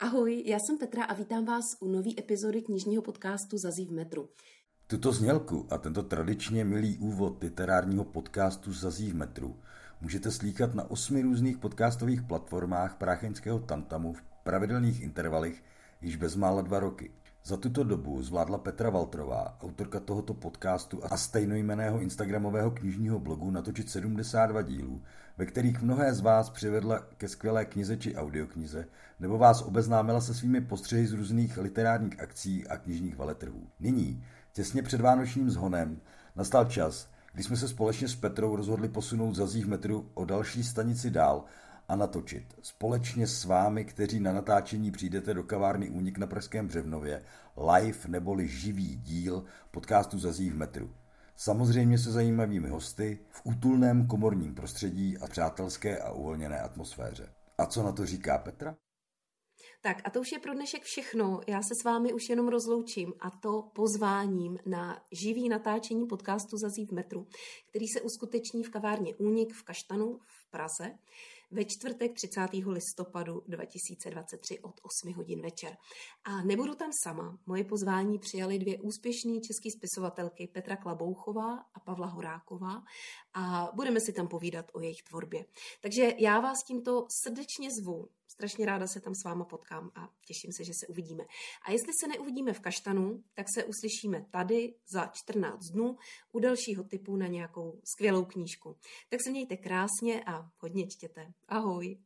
Ahoj, já jsem Petra a vítám vás u nové epizody knižního podcastu Zazí v metru. Tuto znělku a tento tradičně milý úvod literárního podcastu Zazí v metru můžete slíkat na osmi různých podcastových platformách prácheňského tantamu v pravidelných intervalech již bezmála dva roky. Za tuto dobu zvládla Petra Valtrová, autorka tohoto podcastu a stejnojmeného instagramového knižního blogu, natočit 72 dílů, ve kterých mnohé z vás přivedla ke skvělé knize či audioknize, nebo vás obeznámila se svými postřehy z různých literárních akcí a knižních veletrhů. Nyní, těsně před vánočním zhonem, nastal čas, kdy jsme se společně s Petrou rozhodli posunout v metru o další stanici dál a natočit. Společně s vámi, kteří na natáčení přijdete do kavárny Únik na Pražském Břevnově, live neboli živý díl podcastu Zazí v metru. Samozřejmě se zajímavými hosty, v útulném komorním prostředí a přátelské a uvolněné atmosféře. A co na to říká Petra? Tak a to už je pro dnešek všechno. Já se s vámi už jenom rozloučím a to pozváním na živý natáčení podcastu Zazí v metru, který se uskuteční v kavárně Únik v Kaštanu v Praze ve čtvrtek 30. listopadu 2023 od 8 hodin večer. A nebudu tam sama. Moje pozvání přijali dvě úspěšné české spisovatelky Petra Klabouchová a Pavla Horáková a budeme si tam povídat o jejich tvorbě. Takže já vás tímto srdečně zvu strašně ráda se tam s váma potkám a těším se, že se uvidíme. A jestli se neuvidíme v Kaštanu, tak se uslyšíme tady za 14 dnů u dalšího typu na nějakou skvělou knížku. Tak se mějte krásně a hodně čtěte. Ahoj!